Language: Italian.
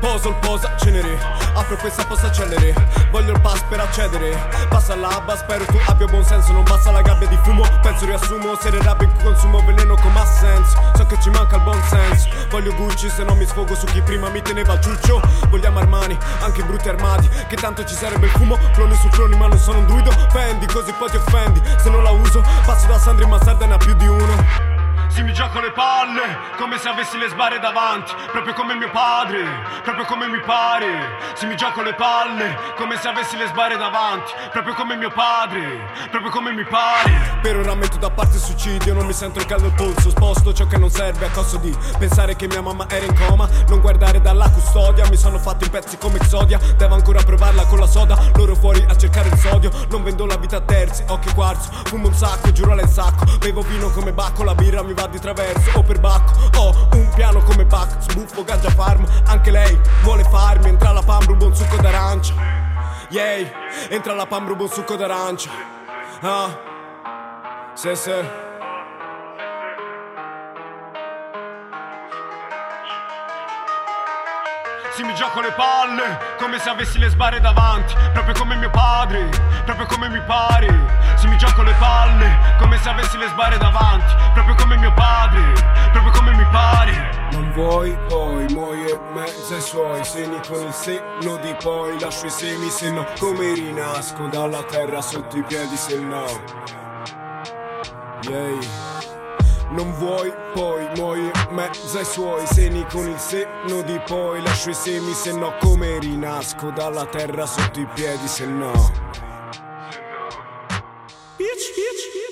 Poso il posa, cenere Apro questa posta acceleri Voglio il pass per accedere. Passa l'abba, spero tu abbia buon senso. Non basta la gabbia di fumo Penso riassumo. Se ne rabbia in consumo veleno come ha Voglio Gucci se non mi sfogo su chi prima mi teneva il ciuccio Vogliamo Armani, anche brutti armati Che tanto ci sarebbe il fumo. Cloni su cloni ma non sono un druido. Fendi, così poi ti offendi. Se non la uso Passo da Sandri ma Sarda ne ha più di uno si mi gioco le palle, come se avessi le sbarre davanti, proprio come mio padre, proprio come mi pare. Si mi gioco le palle, come se avessi le sbarre davanti, proprio come mio padre, proprio come mi pare. Per ora metto da parte il suicidio, non mi sento il caldo al polso, sposto ciò che non serve a costo di pensare che mia mamma era in coma, non guardare dalla custodia, mi sono fatto in pezzi come Exodia, devo ancora provarla con la soda, loro fuori a cercare il sodio, non vendo la vita a terzi, occhio quarzo, fumo un sacco, giuro in sacco, bevo vino come bacco, la birra mi va di traverso o per bacco Ho un piano come Bach, sbuffo ganja farm. Anche lei vuole farmi, entra alla pam rubo un succo d'arancia. Yay, entra alla pam rubo un succo d'arancia. Ah, se se Si mi gioco le palle, come se avessi le sbarre davanti, proprio come mio padre, proprio come mi pare. Si mi gioco le palle, come se avessi le sbarre davanti, proprio come mio padre, proprio come mi pare. Non vuoi poi muoio mezzo ai suoi segni con il senno di poi lascio i semi se no come rinasco dalla terra sotto i piedi se no. Yeah. Non vuoi, poi muoio mezzo ai suoi. Seni con il senno di poi Lascio i semi se no come rinasco dalla terra sotto i piedi se no. Bitch, bitch, bitch